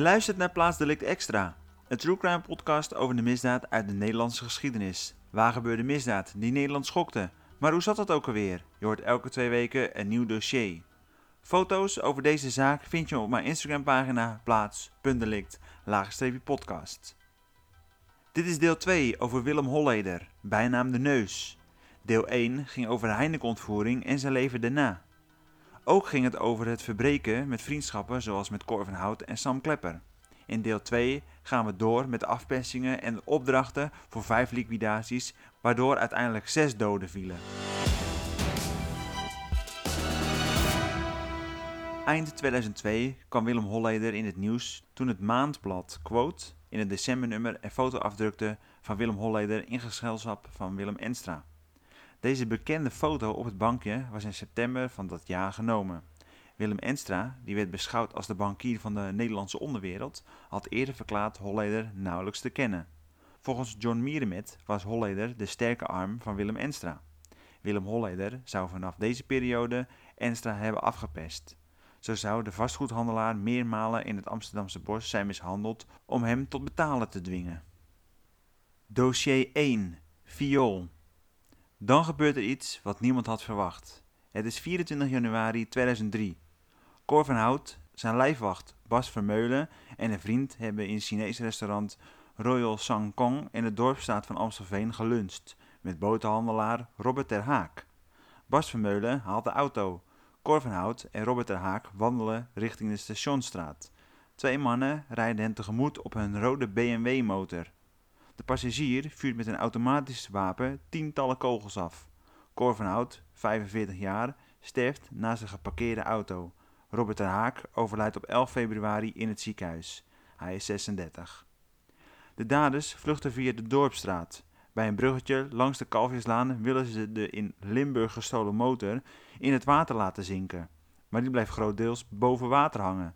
Luistert naar Plaatsdelict Extra, een true crime podcast over de misdaad uit de Nederlandse geschiedenis. Waar gebeurde misdaad die Nederland schokte? Maar hoe zat dat ook alweer? Je hoort elke twee weken een nieuw dossier. Foto's over deze zaak vind je op mijn Instagram pagina plaats.delict podcast. Dit is deel 2 over Willem Holleder, bijnaam de Neus. Deel 1 ging over de Heineken-ontvoering en zijn leven daarna. Ook ging het over het verbreken met vriendschappen zoals met Cor van Hout en Sam Klepper. In deel 2 gaan we door met de afpersingen en opdrachten voor vijf liquidaties, waardoor uiteindelijk zes doden vielen. Eind 2002 kwam Willem Holleder in het nieuws toen het Maandblad Quote in het decembernummer een foto afdrukte van Willem Holleder in gezelschap van Willem Enstra. Deze bekende foto op het bankje was in september van dat jaar genomen. Willem Enstra, die werd beschouwd als de bankier van de Nederlandse onderwereld, had eerder verklaard Holleder nauwelijks te kennen. Volgens John Mierenmet was Holleder de sterke arm van Willem Enstra. Willem Holleder zou vanaf deze periode Enstra hebben afgepest. Zo zou de vastgoedhandelaar meermalen in het Amsterdamse bos zijn mishandeld om hem tot betalen te dwingen. Dossier 1. Viool. Dan gebeurt er iets wat niemand had verwacht. Het is 24 januari 2003. Cor van Hout, zijn lijfwacht Bas Vermeulen en een vriend hebben in het Chinese restaurant Royal Sang Kong in de dorpsstaat van Amstelveen geluncht met boterhandelaar Robert ter Haak. Bas Vermeulen haalt de auto. Cor van Hout en Robert ter Haak wandelen richting de Stationstraat. Twee mannen rijden hen tegemoet op hun rode BMW-motor. De passagier vuurt met een automatisch wapen tientallen kogels af. Cor van Hout, 45 jaar, sterft naast een geparkeerde auto. Robert ter Haak overlijdt op 11 februari in het ziekenhuis. Hij is 36. De daders vluchten via de Dorpstraat. Bij een bruggetje langs de Kalfjeslaan willen ze de in Limburg gestolen motor in het water laten zinken. Maar die blijft grotendeels boven water hangen.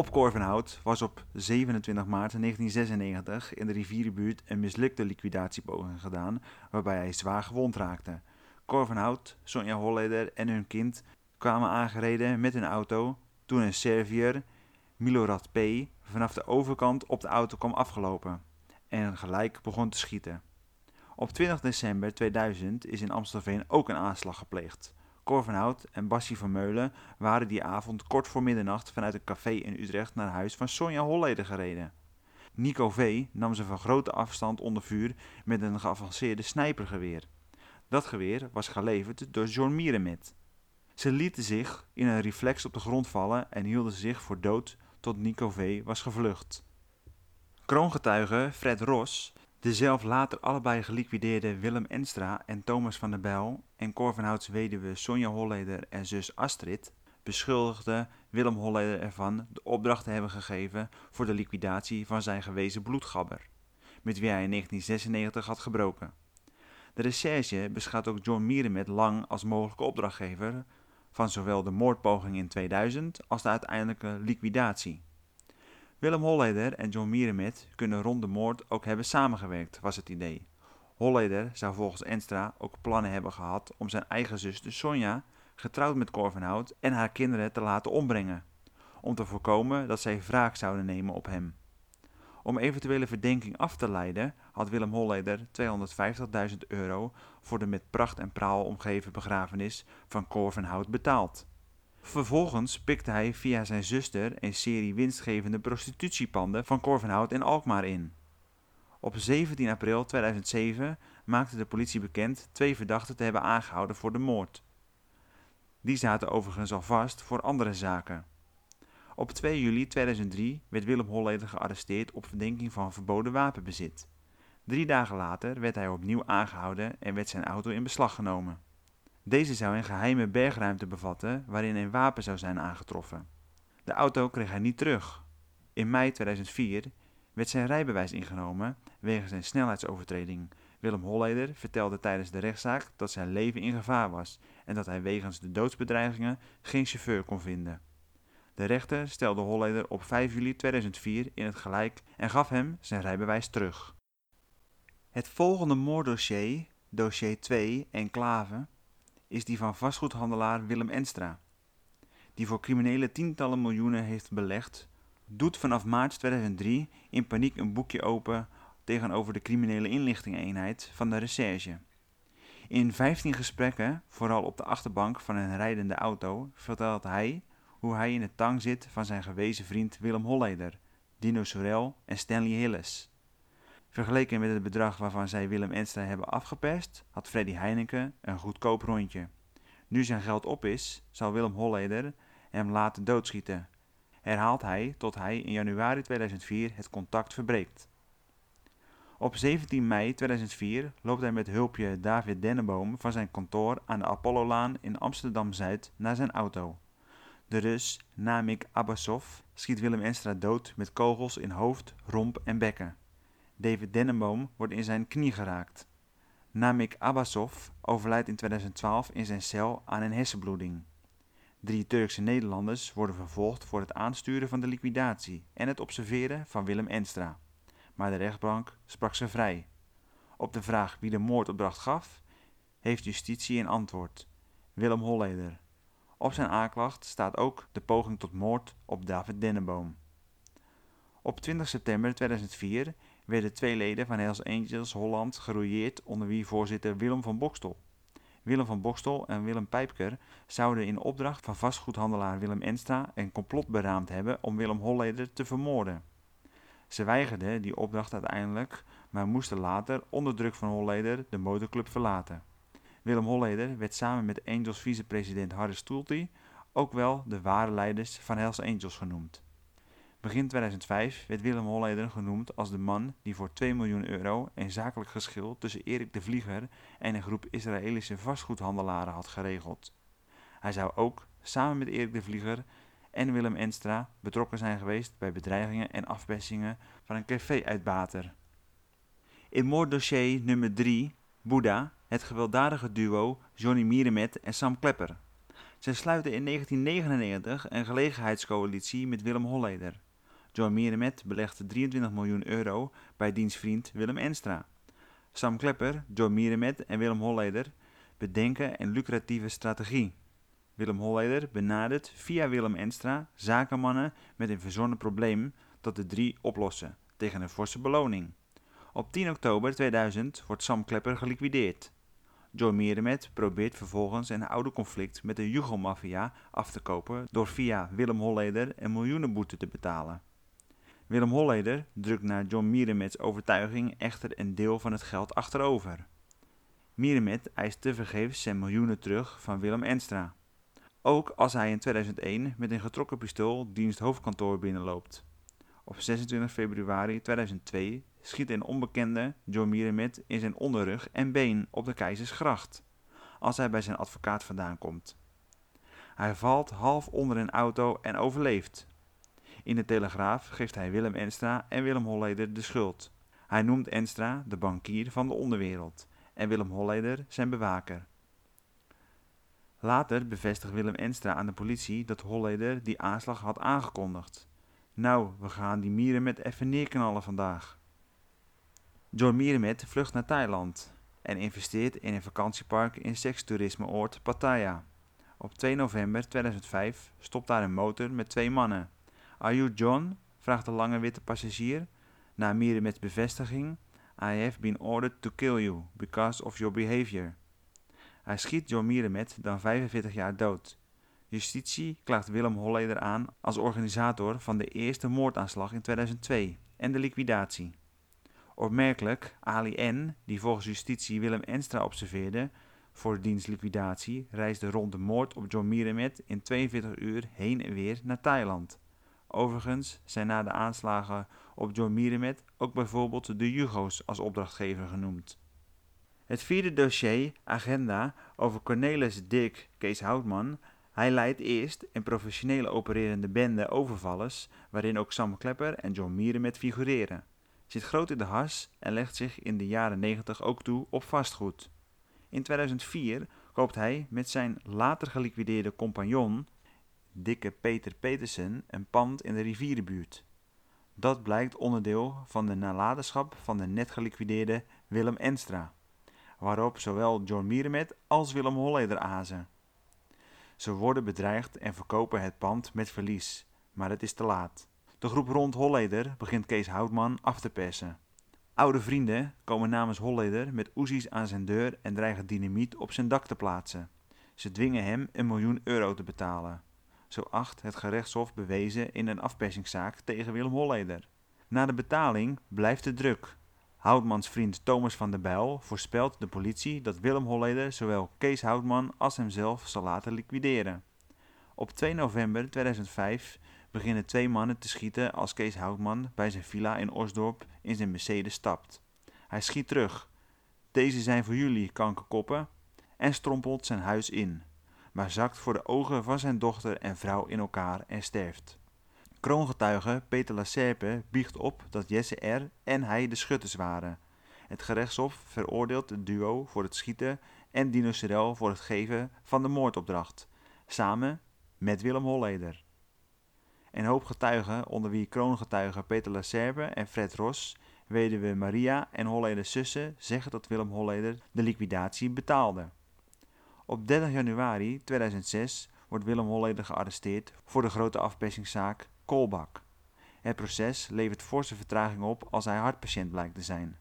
Op Korvenhout was op 27 maart 1996 in de rivierenbuurt een mislukte liquidatiepoging gedaan, waarbij hij zwaar gewond raakte. Korvenhout, Sonja Holleder en hun kind kwamen aangereden met een auto toen een Servier, Milorad P., vanaf de overkant op de auto kwam afgelopen en gelijk begon te schieten. Op 20 december 2000 is in Amstelveen ook een aanslag gepleegd. Cor van Hout en Bassie van Meulen waren die avond kort voor middernacht vanuit een café in Utrecht naar huis van Sonja Holleder gereden. Nico V. nam ze van grote afstand onder vuur met een geavanceerde snijpergeweer. Dat geweer was geleverd door John Mierenmet. Ze lieten zich in een reflex op de grond vallen en hielden zich voor dood tot Nico V. was gevlucht. Kroongetuige Fred Ros de zelf later allebei geliquideerde Willem Enstra en Thomas van der Bijl en Corvenhouts weduwe Sonja Holleder en zus Astrid beschuldigden Willem Holleder ervan de opdracht te hebben gegeven voor de liquidatie van zijn gewezen bloedgabber, met wie hij in 1996 had gebroken. De recherche beschouwt ook John Mierenmet lang als mogelijke opdrachtgever van zowel de moordpoging in 2000 als de uiteindelijke liquidatie. Willem Holleder en John Mierenmet kunnen rond de moord ook hebben samengewerkt, was het idee. Holleder zou volgens Enstra ook plannen hebben gehad om zijn eigen zuster Sonja, getrouwd met Corvenhout, en haar kinderen te laten ombrengen, om te voorkomen dat zij wraak zouden nemen op hem. Om eventuele verdenking af te leiden had Willem Holleder 250.000 euro voor de met pracht en praal omgeven begrafenis van Corvenhout betaald. Vervolgens pikte hij via zijn zuster een serie winstgevende prostitutiepanden van Korvenhout en Alkmaar in. Op 17 april 2007 maakte de politie bekend twee verdachten te hebben aangehouden voor de moord. Die zaten overigens al vast voor andere zaken. Op 2 juli 2003 werd Willem Holleder gearresteerd op verdenking van verboden wapenbezit. Drie dagen later werd hij opnieuw aangehouden en werd zijn auto in beslag genomen. Deze zou een geheime bergruimte bevatten waarin een wapen zou zijn aangetroffen. De auto kreeg hij niet terug. In mei 2004 werd zijn rijbewijs ingenomen wegens een snelheidsovertreding. Willem Holleder vertelde tijdens de rechtszaak dat zijn leven in gevaar was en dat hij wegens de doodsbedreigingen geen chauffeur kon vinden. De rechter stelde Holleder op 5 juli 2004 in het gelijk en gaf hem zijn rijbewijs terug. Het volgende moorddossier, dossier 2, Enclave, is die van vastgoedhandelaar Willem Enstra, die voor criminelen tientallen miljoenen heeft belegd doet vanaf maart 2003 in paniek een boekje open tegenover de criminele inlichtingeenheid van de recherche. In 15 gesprekken, vooral op de achterbank van een rijdende auto, vertelt hij hoe hij in de tang zit van zijn gewezen vriend Willem Holleder, Dino Sorel en Stanley Hilles. Vergeleken met het bedrag waarvan zij Willem Enstra hebben afgeperst, had Freddy Heineken een goedkoop rondje. Nu zijn geld op is, zal Willem Holleder hem laten doodschieten, herhaalt hij tot hij in januari 2004 het contact verbreekt. Op 17 mei 2004 loopt hij met hulpje David Denneboom van zijn kantoor aan de Apollolaan in Amsterdam-Zuid naar zijn auto. De Rus Namik Abbasov schiet Willem Enstra dood met kogels in hoofd, romp en bekken. David Denneboom wordt in zijn knie geraakt. Namik Abbasov overlijdt in 2012 in zijn cel aan een hersenbloeding. Drie Turkse Nederlanders worden vervolgd voor het aansturen van de liquidatie en het observeren van Willem Enstra. Maar de rechtbank sprak ze vrij. Op de vraag wie de moordopdracht gaf, heeft justitie een antwoord: Willem Holleder. Op zijn aanklacht staat ook de poging tot moord op David Denneboom. Op 20 september 2004 werden twee leden van Hells Angels Holland gerouilleerd onder wie voorzitter Willem van Bokstel. Willem van Bokstel en Willem Pijpker zouden in opdracht van vastgoedhandelaar Willem Enstra een complot beraamd hebben om Willem Holleder te vermoorden. Ze weigerden die opdracht uiteindelijk, maar moesten later onder druk van Holleder de motorclub verlaten. Willem Holleder werd samen met Angels vicepresident Harris Stoelty ook wel de ware leiders van Hells Angels genoemd. Begin 2005 werd Willem Holleder genoemd als de man die voor 2 miljoen euro een zakelijk geschil tussen Erik de Vlieger en een groep Israëlische vastgoedhandelaren had geregeld. Hij zou ook samen met Erik de Vlieger en Willem Enstra betrokken zijn geweest bij bedreigingen en afpersingen van een café-uitbater. In moorddossier nummer 3, Boeddha, het gewelddadige duo Johnny Mierenmet en Sam Klepper. Zij sluiten in 1999 een gelegenheidscoalitie met Willem Holleder. John Mierenmet belegde 23 miljoen euro bij diens vriend Willem Enstra. Sam Klepper, John Mierenmet en Willem Holleder bedenken een lucratieve strategie. Willem Holleder benadert via Willem Enstra zakenmannen met een verzonnen probleem dat de drie oplossen tegen een forse beloning. Op 10 oktober 2000 wordt Sam Klepper geliquideerd. Joe Mierenmet probeert vervolgens een oude conflict met de Jugo-maffia af te kopen door via Willem Holleder een miljoenenboete te betalen. Willem Holleder drukt naar John Mieremets overtuiging echter een deel van het geld achterover. Mieremet eist tevergeefs zijn miljoenen terug van Willem Enstra. Ook als hij in 2001 met een getrokken pistool dienst hoofdkantoor binnenloopt. Op 26 februari 2002 schiet een onbekende John Mieremet in zijn onderrug en been op de Keizersgracht, als hij bij zijn advocaat vandaan komt. Hij valt half onder een auto en overleeft. In de Telegraaf geeft hij Willem Enstra en Willem Holleder de schuld. Hij noemt Enstra de bankier van de onderwereld en Willem Holleder zijn bewaker. Later bevestigt Willem Enstra aan de politie dat Holleder die aanslag had aangekondigd. Nou, we gaan die mieren met even neerknallen vandaag. John Mierenmet vlucht naar Thailand en investeert in een vakantiepark in sekstoerismeoord Pattaya. Op 2 november 2005 stopt daar een motor met twee mannen. Are you John? vraagt de lange witte passagier. Na Mierenmets bevestiging: I have been ordered to kill you because of your behavior. Hij schiet John Mierenmet dan 45 jaar dood. Justitie klaagt Willem Holleder aan als organisator van de eerste moordaanslag in 2002 en de liquidatie. Opmerkelijk, Ali N., die volgens justitie Willem Enstra observeerde voor dienstliquidatie, reisde rond de moord op John Mierenmet in 42 uur heen en weer naar Thailand. Overigens zijn na de aanslagen op John Mierenmet ook bijvoorbeeld de Jugo's als opdrachtgever genoemd. Het vierde dossier, Agenda, over Cornelis Dick Kees Houtman, hij leidt eerst een professionele opererende bende overvallers, waarin ook Sam Klepper en John Mierenmet figureren. Zit groot in de has en legt zich in de jaren 90 ook toe op vastgoed. In 2004 koopt hij met zijn later geliquideerde compagnon, dikke Peter Petersen, een pand in de rivierenbuurt. Dat blijkt onderdeel van de nalatenschap van de net geliquideerde Willem Enstra, waarop zowel John Mierenmet als Willem Holleder azen. Ze worden bedreigd en verkopen het pand met verlies, maar het is te laat. De groep rond Holleder begint Kees Houtman af te persen. Oude vrienden komen namens Holleder met oezies aan zijn deur en dreigen dynamiet op zijn dak te plaatsen. Ze dwingen hem een miljoen euro te betalen. Zo acht het gerechtshof bewezen in een afpersingszaak tegen Willem Holleder. Na de betaling blijft het druk. Houtmans vriend Thomas van der Bijl voorspelt de politie dat Willem Holleder zowel Kees Houtman als hemzelf zal laten liquideren. Op 2 november 2005 beginnen twee mannen te schieten als Kees Houtman bij zijn villa in Osdorp in zijn Mercedes stapt. Hij schiet terug. Deze zijn voor jullie, kankerkoppen, en strompelt zijn huis in, maar zakt voor de ogen van zijn dochter en vrouw in elkaar en sterft. Kroongetuige Peter Lacerpe biegt op dat Jesse R. en hij de schutters waren. Het gerechtshof veroordeelt het duo voor het schieten en Dino Serel voor het geven van de moordopdracht, samen met Willem Holleder. Een hoop getuigen, onder wie kroongetuigen Peter Lacerbe en Fred Ros, weduwe Maria en Holleders zussen, zeggen dat Willem Holleder de liquidatie betaalde. Op 30 januari 2006 wordt Willem Holleder gearresteerd voor de grote afpersingszaak Kolbak. Het proces levert forse vertraging op als hij hartpatiënt blijkt te zijn.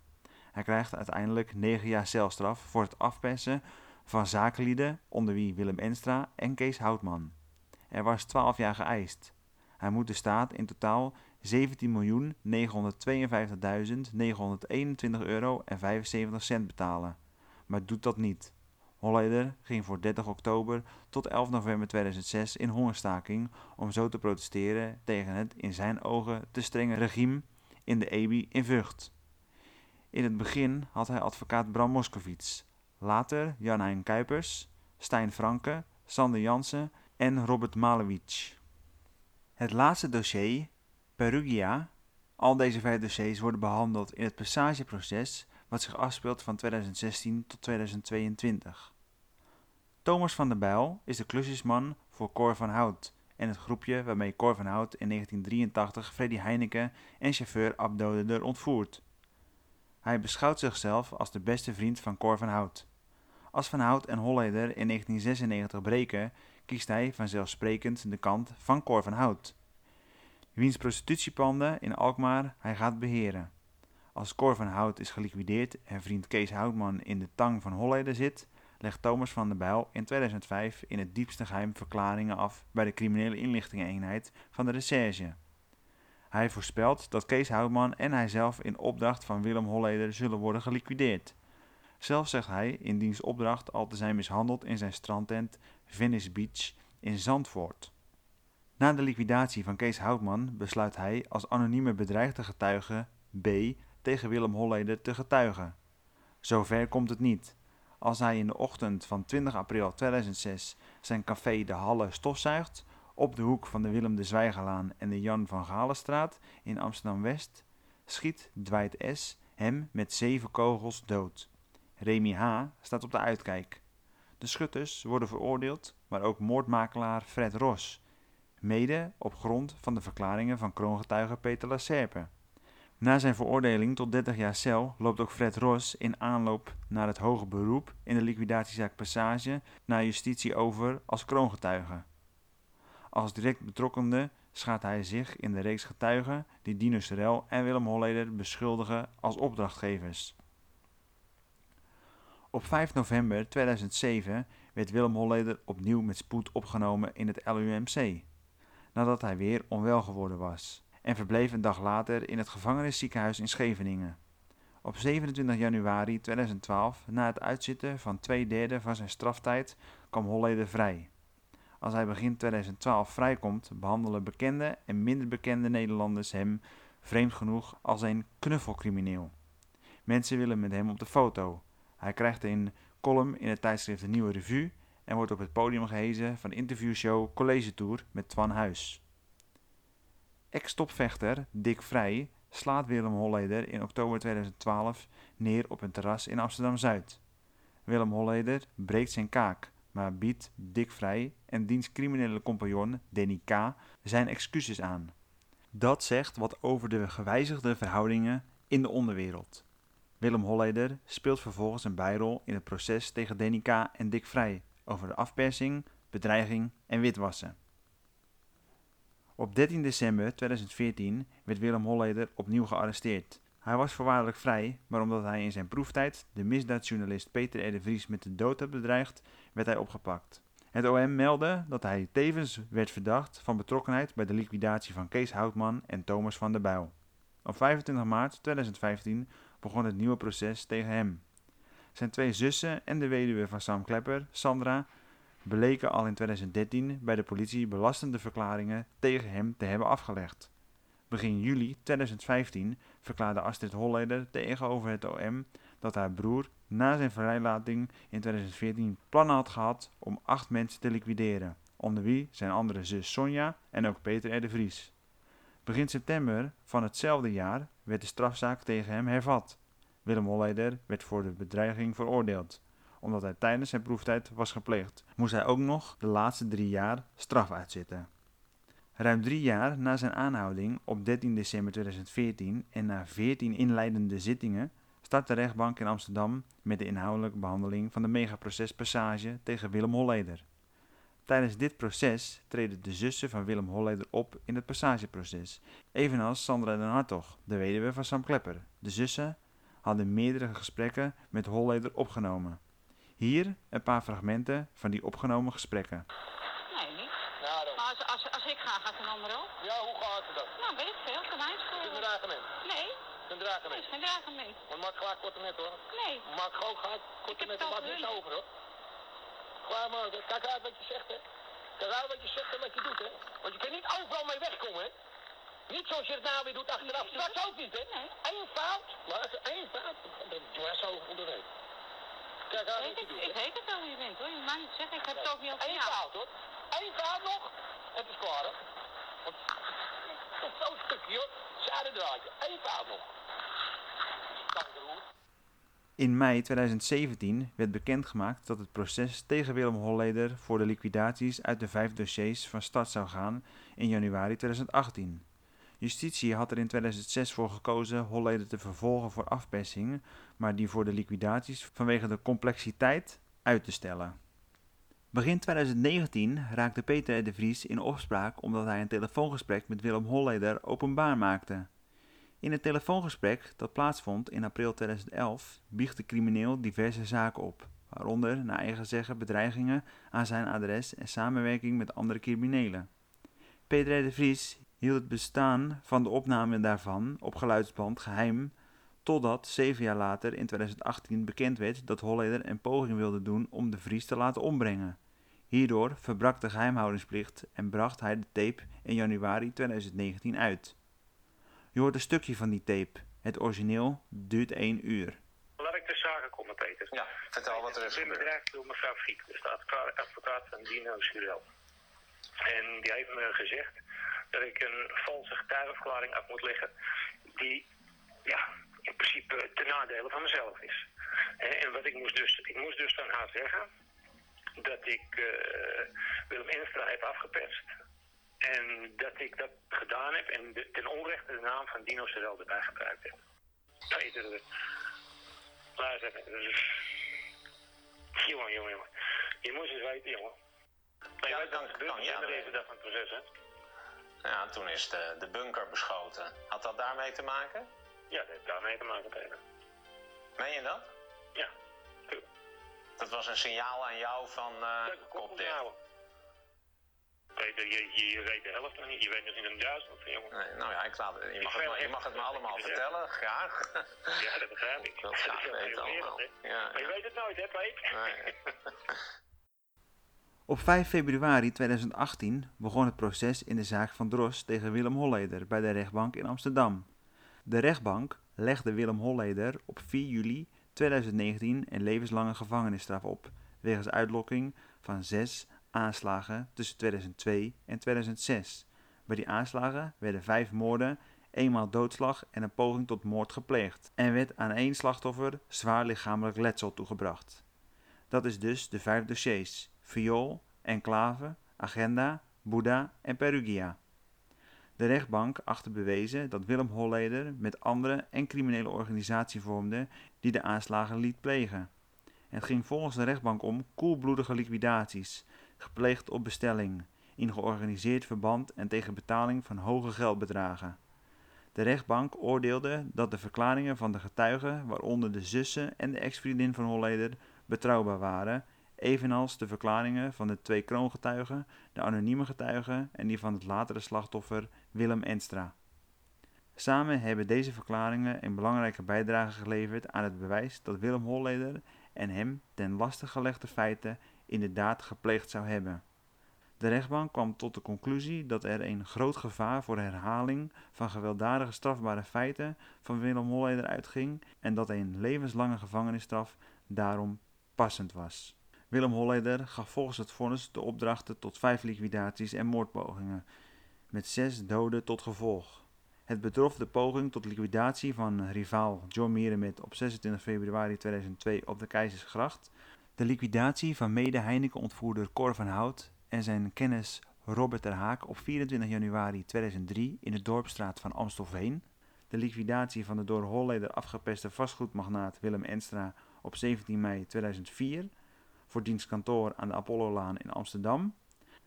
Hij krijgt uiteindelijk 9 jaar celstraf voor het afpersen van zakenlieden onder wie Willem Enstra en Kees Houtman. Er was 12 jaar geëist. Hij moet de staat in totaal 17.952.921 euro en 75 cent betalen, maar doet dat niet. Holleder ging voor 30 oktober tot 11 november 2006 in hongerstaking om zo te protesteren tegen het in zijn ogen te strenge regime in de EBI in Vught. In het begin had hij advocaat Bram Moskowitz, later Jan-Hein Kuipers, Stijn Franke, Sander Jansen en Robert Malewitsch. Het laatste dossier, Perugia, al deze vijf dossiers worden behandeld in het passageproces wat zich afspeelt van 2016 tot 2022. Thomas van der Bijl is de klusjesman voor Cor van Hout en het groepje waarmee Cor van Hout in 1983 Freddy Heineken en chauffeur Abdoder ontvoert. Hij beschouwt zichzelf als de beste vriend van Cor van Hout. Als Van Hout en Holleder in 1996 breken, kiest hij vanzelfsprekend de kant van Cor van Hout, wiens prostitutiepanden in Alkmaar hij gaat beheren. Als Cor van Hout is geliquideerd en vriend Kees Houtman in de tang van Holleder zit, legt Thomas van der Bijl in 2005 in het diepste geheim verklaringen af bij de criminele inlichtingeneenheid van de recherche. Hij voorspelt dat Kees Houtman en hijzelf in opdracht van Willem Holleder zullen worden geliquideerd. Zelf zegt hij in diens opdracht al te zijn mishandeld in zijn strandtent Venice Beach in Zandvoort. Na de liquidatie van Kees Houtman besluit hij als anonieme bedreigde getuige B tegen Willem Holleder te getuigen. Zover komt het niet. Als hij in de ochtend van 20 april 2006 zijn café De Halle stofzuigt, op de hoek van de Willem de Zwijgerlaan en de Jan van Galenstraat in Amsterdam-West, schiet Dwight S. hem met zeven kogels dood. Remy H. staat op de uitkijk. De schutters worden veroordeeld, maar ook moordmakelaar Fred Ros, mede op grond van de verklaringen van kroongetuige Peter Lacerpe. Na zijn veroordeling tot 30 jaar cel loopt ook Fred Ros in aanloop naar het hoge beroep in de liquidatiezaak Passage naar justitie over als kroongetuige. Als direct betrokkende schaadt hij zich in de reeks getuigen die Dino Serel en Willem Holleder beschuldigen als opdrachtgevers. Op 5 november 2007 werd Willem Holleder opnieuw met spoed opgenomen in het LUMC, nadat hij weer onwel geworden was en verbleef een dag later in het gevangenisziekenhuis in Scheveningen. Op 27 januari 2012, na het uitzitten van twee derde van zijn straftijd, kwam Holleder vrij. Als hij begin 2012 vrijkomt, behandelen bekende en minder bekende Nederlanders hem, vreemd genoeg, als een knuffelcrimineel. Mensen willen met hem op de foto. Hij krijgt een column in het tijdschrift De Nieuwe Revue en wordt op het podium gehezen van interviewshow College Tour met Twan Huis. Ex-topvechter Dick Vrij slaat Willem Holleder in oktober 2012 neer op een terras in Amsterdam-Zuid. Willem Holleder breekt zijn kaak, maar biedt Dick Vrij en diens criminele compagnon Denny K. zijn excuses aan. Dat zegt wat over de gewijzigde verhoudingen in de onderwereld. Willem Holleder speelt vervolgens een bijrol in het proces tegen Denny K. en Dick Vrij over de afpersing, bedreiging en witwassen. Op 13 december 2014 werd Willem Holleder opnieuw gearresteerd. Hij was voorwaardelijk vrij, maar omdat hij in zijn proeftijd de misdaadjournalist Peter R. de Vries met de dood had bedreigd, werd hij opgepakt. Het OM meldde dat hij tevens werd verdacht van betrokkenheid bij de liquidatie van Kees Houtman en Thomas van der Bijl. Op 25 maart 2015 begon het nieuwe proces tegen hem. Zijn twee zussen en de weduwe van Sam Klepper, Sandra, bleken al in 2013 bij de politie belastende verklaringen tegen hem te hebben afgelegd. Begin juli 2015 verklaarde Astrid Holleder tegenover het OM dat haar broer na zijn vrijlating in 2014 plannen had gehad om acht mensen te liquideren, onder wie zijn andere zus Sonja en ook Peter R. de Vries. Begin september van hetzelfde jaar werd de strafzaak tegen hem hervat. Willem Holleder werd voor de bedreiging veroordeeld. Omdat hij tijdens zijn proeftijd was gepleegd, moest hij ook nog de laatste drie jaar straf uitzitten. Ruim drie jaar na zijn aanhouding op 13 december 2014 en na 14 inleidende zittingen start de rechtbank in Amsterdam met de inhoudelijke behandeling van de megaprocespassage tegen Willem Holleder. Tijdens dit proces treden de zussen van Willem Holleder op in het passageproces, evenals Sandra den Hartog, de weduwe van Sam Klepper. De zussen hadden meerdere gesprekken met Holleder opgenomen. Hier een paar fragmenten van die opgenomen gesprekken. Nee, niet. Nou, dan. Maar als, als, als ik ga, gaat een ander ook? Ja, hoe gaat het dan? Nou, weet ik veel. Kan hij Het is een dragement. Nee, Een dat dragement. is geen dragement. Maar maak graag korte net hoor. Nee. Maak ook graag korte heb net. Er maakt niks over hoor. Klaar maar. Kijk uit wat je zegt hè. Kijk uit wat je zegt en wat je doet hè. Want je kan niet overal mee wegkomen hè. Niet zoals je het nou weer doet achteraf. Straks ook niet hè. Nee. Eén fout. Luister, één fout. Dan doe je zo onderheen. Ik weet, het, ik hè. weet het wel wie je bent hoor. Je mag niet zeggen, ik heb het ook niet over Eén hoor. Eén fout nog. Het is klaar hè. Want tot zo'n stukje hoor. Zijdendraadje. Eén fout nog. Kankerhoer. In mei 2017 werd bekendgemaakt dat het proces tegen Willem Holleder voor de liquidaties uit de vijf dossiers van start zou gaan in januari 2018. Justitie had er in 2006 voor gekozen Holleder te vervolgen voor afpersing, maar die voor de liquidaties vanwege de complexiteit uit te stellen. Begin 2019 raakte Peter de Vries in opspraak omdat hij een telefoongesprek met Willem Holleder openbaar maakte. In het telefoongesprek dat plaatsvond in april 2011 biegt de crimineel diverse zaken op, waaronder naar eigen zeggen bedreigingen aan zijn adres en samenwerking met andere criminelen. Peter de Vries hield het bestaan van de opname daarvan op geluidsband geheim, totdat zeven jaar later in 2018 bekend werd dat Holleder een poging wilde doen om de Vries te laten ombrengen. Hierdoor verbrak de geheimhoudingsplicht en bracht hij de tape in januari 2019 uit. Je hoort een stukje van die tape. Het origineel duurt 1 uur. Laat ik de zaken komen, Peter. Ja, vertel wat er is Ik ben gebeurd. bedreigd door mevrouw Fiek, dus de advocaat advocaat van Dino Surel. En die heeft me gezegd dat ik een valse getuigenverklaring af moet leggen die ja, in principe ten nadele van mezelf is. En, wat ik moest dus, ik moest dus van haar zeggen dat ik eh, Willem Enstra heb afgeperst. En dat ik dat gedaan heb en de- ten onrechte de naam van Dino Surel erbij gebruikt heb. Peter, eh, luister even. Jongen, jongen, jongen. Je moest eens weten, jongen. Maar je Ja, weet dan- dan, ja, van het proces, hè? Ja, toen is de, de bunker beschoten. Had dat daarmee te maken? Ja, dat heeft daarmee te maken, Peter. Meen je dat? Ja. tuurlijk. Dat was een signaal aan jou van eh Kijk, kop dicht. Peter, je, je, je weet de helft nog niet. Je weet nog niet een duizend, jongen. Nee, nou ja, ik laat, je, mag het, me- je mag het me echt- allemaal vertellen, graag. Ja, dat begrijp ik. Ik wil het graag weten wereld, allemaal. Ja, Maar je ja. weet het nooit, hè, Peter? Nee. Op 5 februari 2018 begon het proces in de zaak van Dros tegen Willem Holleder bij de rechtbank in Amsterdam. De rechtbank legde Willem Holleder op 4 juli 2019 een levenslange gevangenisstraf op, wegens uitlokking van zes aanslagen tussen 2002 en 2006. Bij die aanslagen werden vijf moorden, eenmaal doodslag en een poging tot moord gepleegd en werd aan één slachtoffer zwaar lichamelijk letsel toegebracht. Dat is dus de vijf dossiers: viool, enclave, agenda, Boeddha en Perugia. De rechtbank achtte bewezen dat Willem Holleder met andere en criminele organisatie vormde die de aanslagen liet plegen. Het ging volgens de rechtbank om koelbloedige liquidaties, gepleegd op bestelling, in georganiseerd verband en tegen betaling van hoge geldbedragen. De rechtbank oordeelde dat de verklaringen van de getuigen, waaronder de zussen en de ex-vriendin van Holleder, betrouwbaar waren, evenals de verklaringen van de twee kroongetuigen, de anonieme getuigen en die van het latere slachtoffer Willem Enstra. Samen hebben deze verklaringen een belangrijke bijdrage geleverd aan het bewijs dat Willem Holleder en hem ten laste gelegde feiten inderdaad gepleegd zou hebben. De rechtbank kwam tot de conclusie dat er een groot gevaar voor herhaling van gewelddadige strafbare feiten van Willem Holleder uitging en dat een levenslange gevangenisstraf daarom passend was. Willem Holleder gaf volgens het vonnis de opdrachten tot vijf liquidaties en moordpogingen, met zes doden tot gevolg. Het betrof de poging tot liquidatie van rivaal John Mierenmet op 26 februari 2002 op de Keizersgracht, de liquidatie van mede-Heineken-ontvoerder Cor van Hout en zijn kennis Robert ter Haak op 24 januari 2003 in de Dorpstraat van Amstelveen, de liquidatie van de door Holleder afgepeste vastgoedmagnaat Willem Enstra op 17 mei 2004 voor diens kantoor aan de Apollolaan in Amsterdam,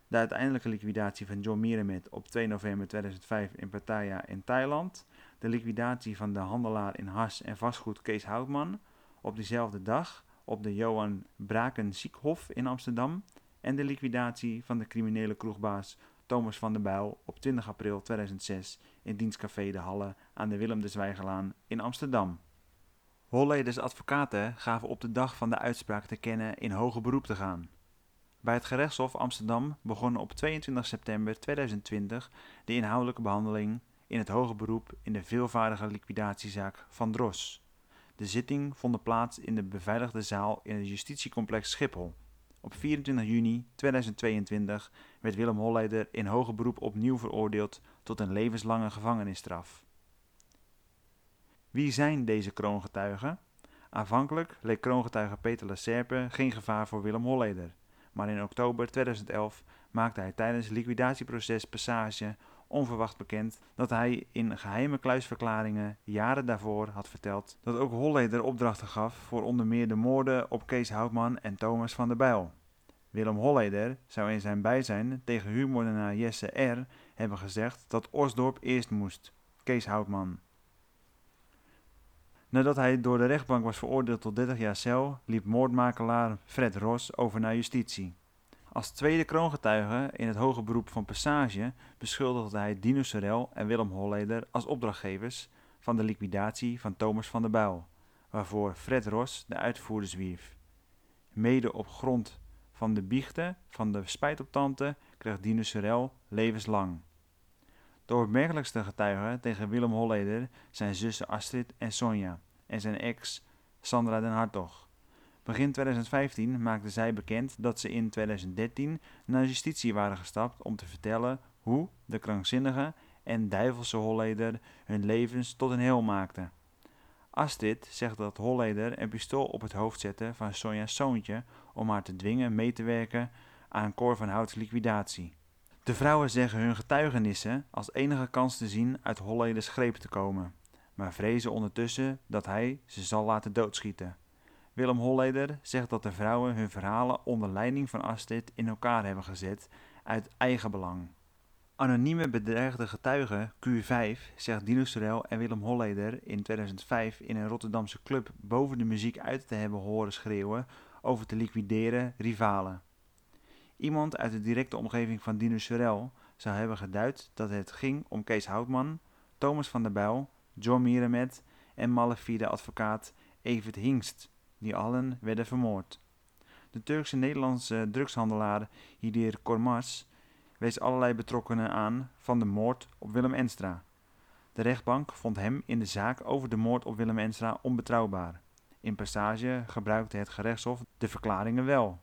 de uiteindelijke liquidatie van John Mierenmet op 2 november 2005 in Pattaya in Thailand, de liquidatie van de handelaar in has en vastgoed Kees Houtman op diezelfde dag op de Johan Braken Ziekhof in Amsterdam. En de liquidatie van de criminele kroegbaas Thomas van der Bijl op 20 april 2006 in dienstcafé De Halle aan de Willem de Zwijgelaan in Amsterdam. Holleders advocaten gaven op de dag van de uitspraak te kennen in hoger beroep te gaan. Bij het gerechtshof Amsterdam begon op 22 september 2020 de inhoudelijke behandeling in het hoger beroep in de veelvoudige liquidatiezaak van Dros. De zitting vond plaats in de beveiligde zaal in het justitiecomplex Schiphol. Op 24 juni 2022 werd Willem Holleder in hoger beroep opnieuw veroordeeld tot een levenslange gevangenisstraf. Wie zijn deze kroongetuigen? Aanvankelijk leek kroongetuige Peter Lacerpe geen gevaar voor Willem Holleder, maar in oktober 2011 maakte hij tijdens liquidatieproces Passage onverwacht bekend dat hij in geheime kluisverklaringen jaren daarvoor had verteld dat ook Holleder opdrachten gaf voor onder meer de moorden op Kees Houtman en Thomas van der Bijl. Willem Holleder zou in zijn bijzijn tegen huurmoordenaar Jesse R. hebben gezegd dat Osdorp eerst moest, Kees Houtman. Nadat hij door de rechtbank was veroordeeld tot 30 jaar cel, liep moordmakelaar Fred Ros over naar justitie. Als tweede kroongetuige in het hoge beroep van Passage beschuldigde hij Dino Sorel en Willem Holleder als opdrachtgevers van de liquidatie van Thomas van der Bijl, waarvoor Fred Ros de uitvoerder zwierf. Mede op grond van de biechten van de spijtoptante kreeg Dino Sorel levenslang. De opmerkelijkste getuigen tegen Willem Holleder zijn zussen Astrid en Sonja en zijn ex Sandra den Hartog. Begin 2015 maakte zij bekend dat ze in 2013 naar justitie waren gestapt om te vertellen hoe de krankzinnige en duivelse Holleder hun levens tot een heel maakten. Astrid zegt dat Holleder een pistool op het hoofd zette van Sonja's zoontje om haar te dwingen mee te werken aan Cor van Houts liquidatie. De vrouwen zeggen hun getuigenissen als enige kans te zien uit Holleders greep te komen, maar vrezen ondertussen dat hij ze zal laten doodschieten. Willem Holleder zegt dat de vrouwen hun verhalen onder leiding van Astrid in elkaar hebben gezet uit eigen belang. Anonieme bedreigde getuige Q5 zegt Dino Sorel en Willem Holleder in 2005 in een Rotterdamse club boven de muziek uit te hebben horen schreeuwen over te liquideren rivalen. Iemand uit de directe omgeving van Dino Sorel zou hebben geduid dat het ging om Kees Houtman, Thomas van der Bijl, John Mierenmet en malafide advocaat Evert Hingst, die allen werden vermoord. De Turkse-Nederlandse drugshandelaar Hidir Kormas wees allerlei betrokkenen aan van de moord op Willem Enstra. De rechtbank vond hem in de zaak over de moord op Willem Enstra onbetrouwbaar. In passage gebruikte het gerechtshof de verklaringen wel.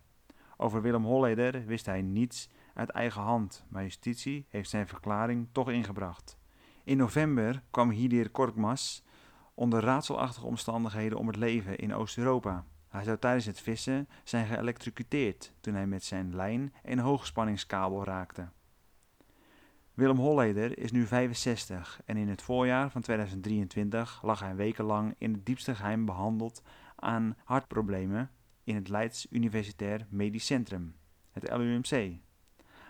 Over Willem Holleder wist hij niets uit eigen hand, maar justitie heeft zijn verklaring toch ingebracht. In november kwam Hidir Korkmaz onder raadselachtige omstandigheden om het leven in Oost-Europa. Hij zou tijdens het vissen zijn geëlectrocuteerd toen hij met zijn lijn een hoogspanningskabel raakte. Willem Holleder is nu 65 en in het voorjaar van 2023 lag hij wekenlang in het diepste geheim behandeld aan hartproblemen in het Leids Universitair Medisch Centrum, het LUMC.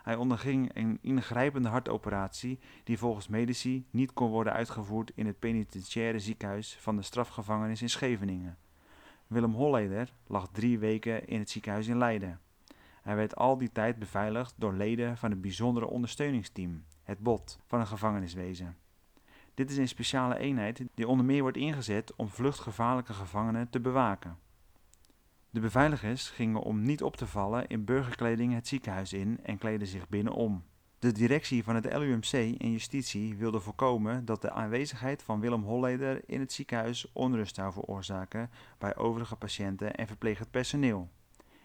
Hij onderging een ingrijpende hartoperatie die volgens medici niet kon worden uitgevoerd in het penitentiaire ziekenhuis van de strafgevangenis in Scheveningen. Willem Holleder lag drie weken in het ziekenhuis in Leiden. Hij werd al die tijd beveiligd door leden van het bijzondere ondersteuningsteam, het BOT, van het gevangeniswezen. Dit is een speciale eenheid die onder meer wordt ingezet om vluchtgevaarlijke gevangenen te bewaken. De beveiligers gingen om niet op te vallen in burgerkleding het ziekenhuis in en kleden zich binnen om. De directie van het LUMC en justitie wilde voorkomen dat de aanwezigheid van Willem Holleder in het ziekenhuis onrust zou veroorzaken bij overige patiënten en verplegend personeel.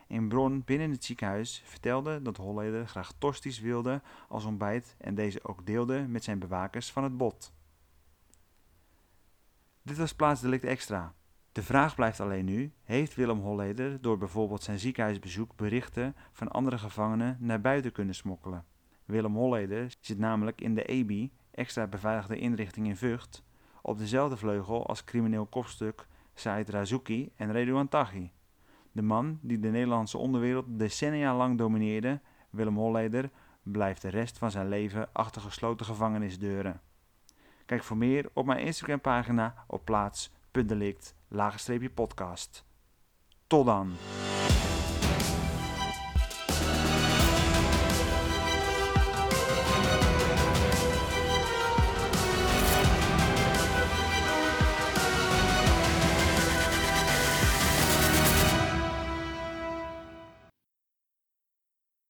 Een bron binnen het ziekenhuis vertelde dat Holleder graag tosties wilde als ontbijt en deze ook deelde met zijn bewakers van het bot. Dit was plaatsdelict extra. De vraag blijft alleen nu: heeft Willem Holleder door bijvoorbeeld zijn ziekenhuisbezoek berichten van andere gevangenen naar buiten kunnen smokkelen? Willem Holleder zit namelijk in de EBI, extra beveiligde inrichting in Vught, op dezelfde vleugel als crimineel kopstuk Said Razouki en Redouan Taghi. De man die de Nederlandse onderwereld decennia lang domineerde, Willem Holleder, blijft de rest van zijn leven achter gesloten gevangenisdeuren. Kijk voor meer op mijn Instagram pagina op plaats.delict laagstreepje podcast. Tot dan!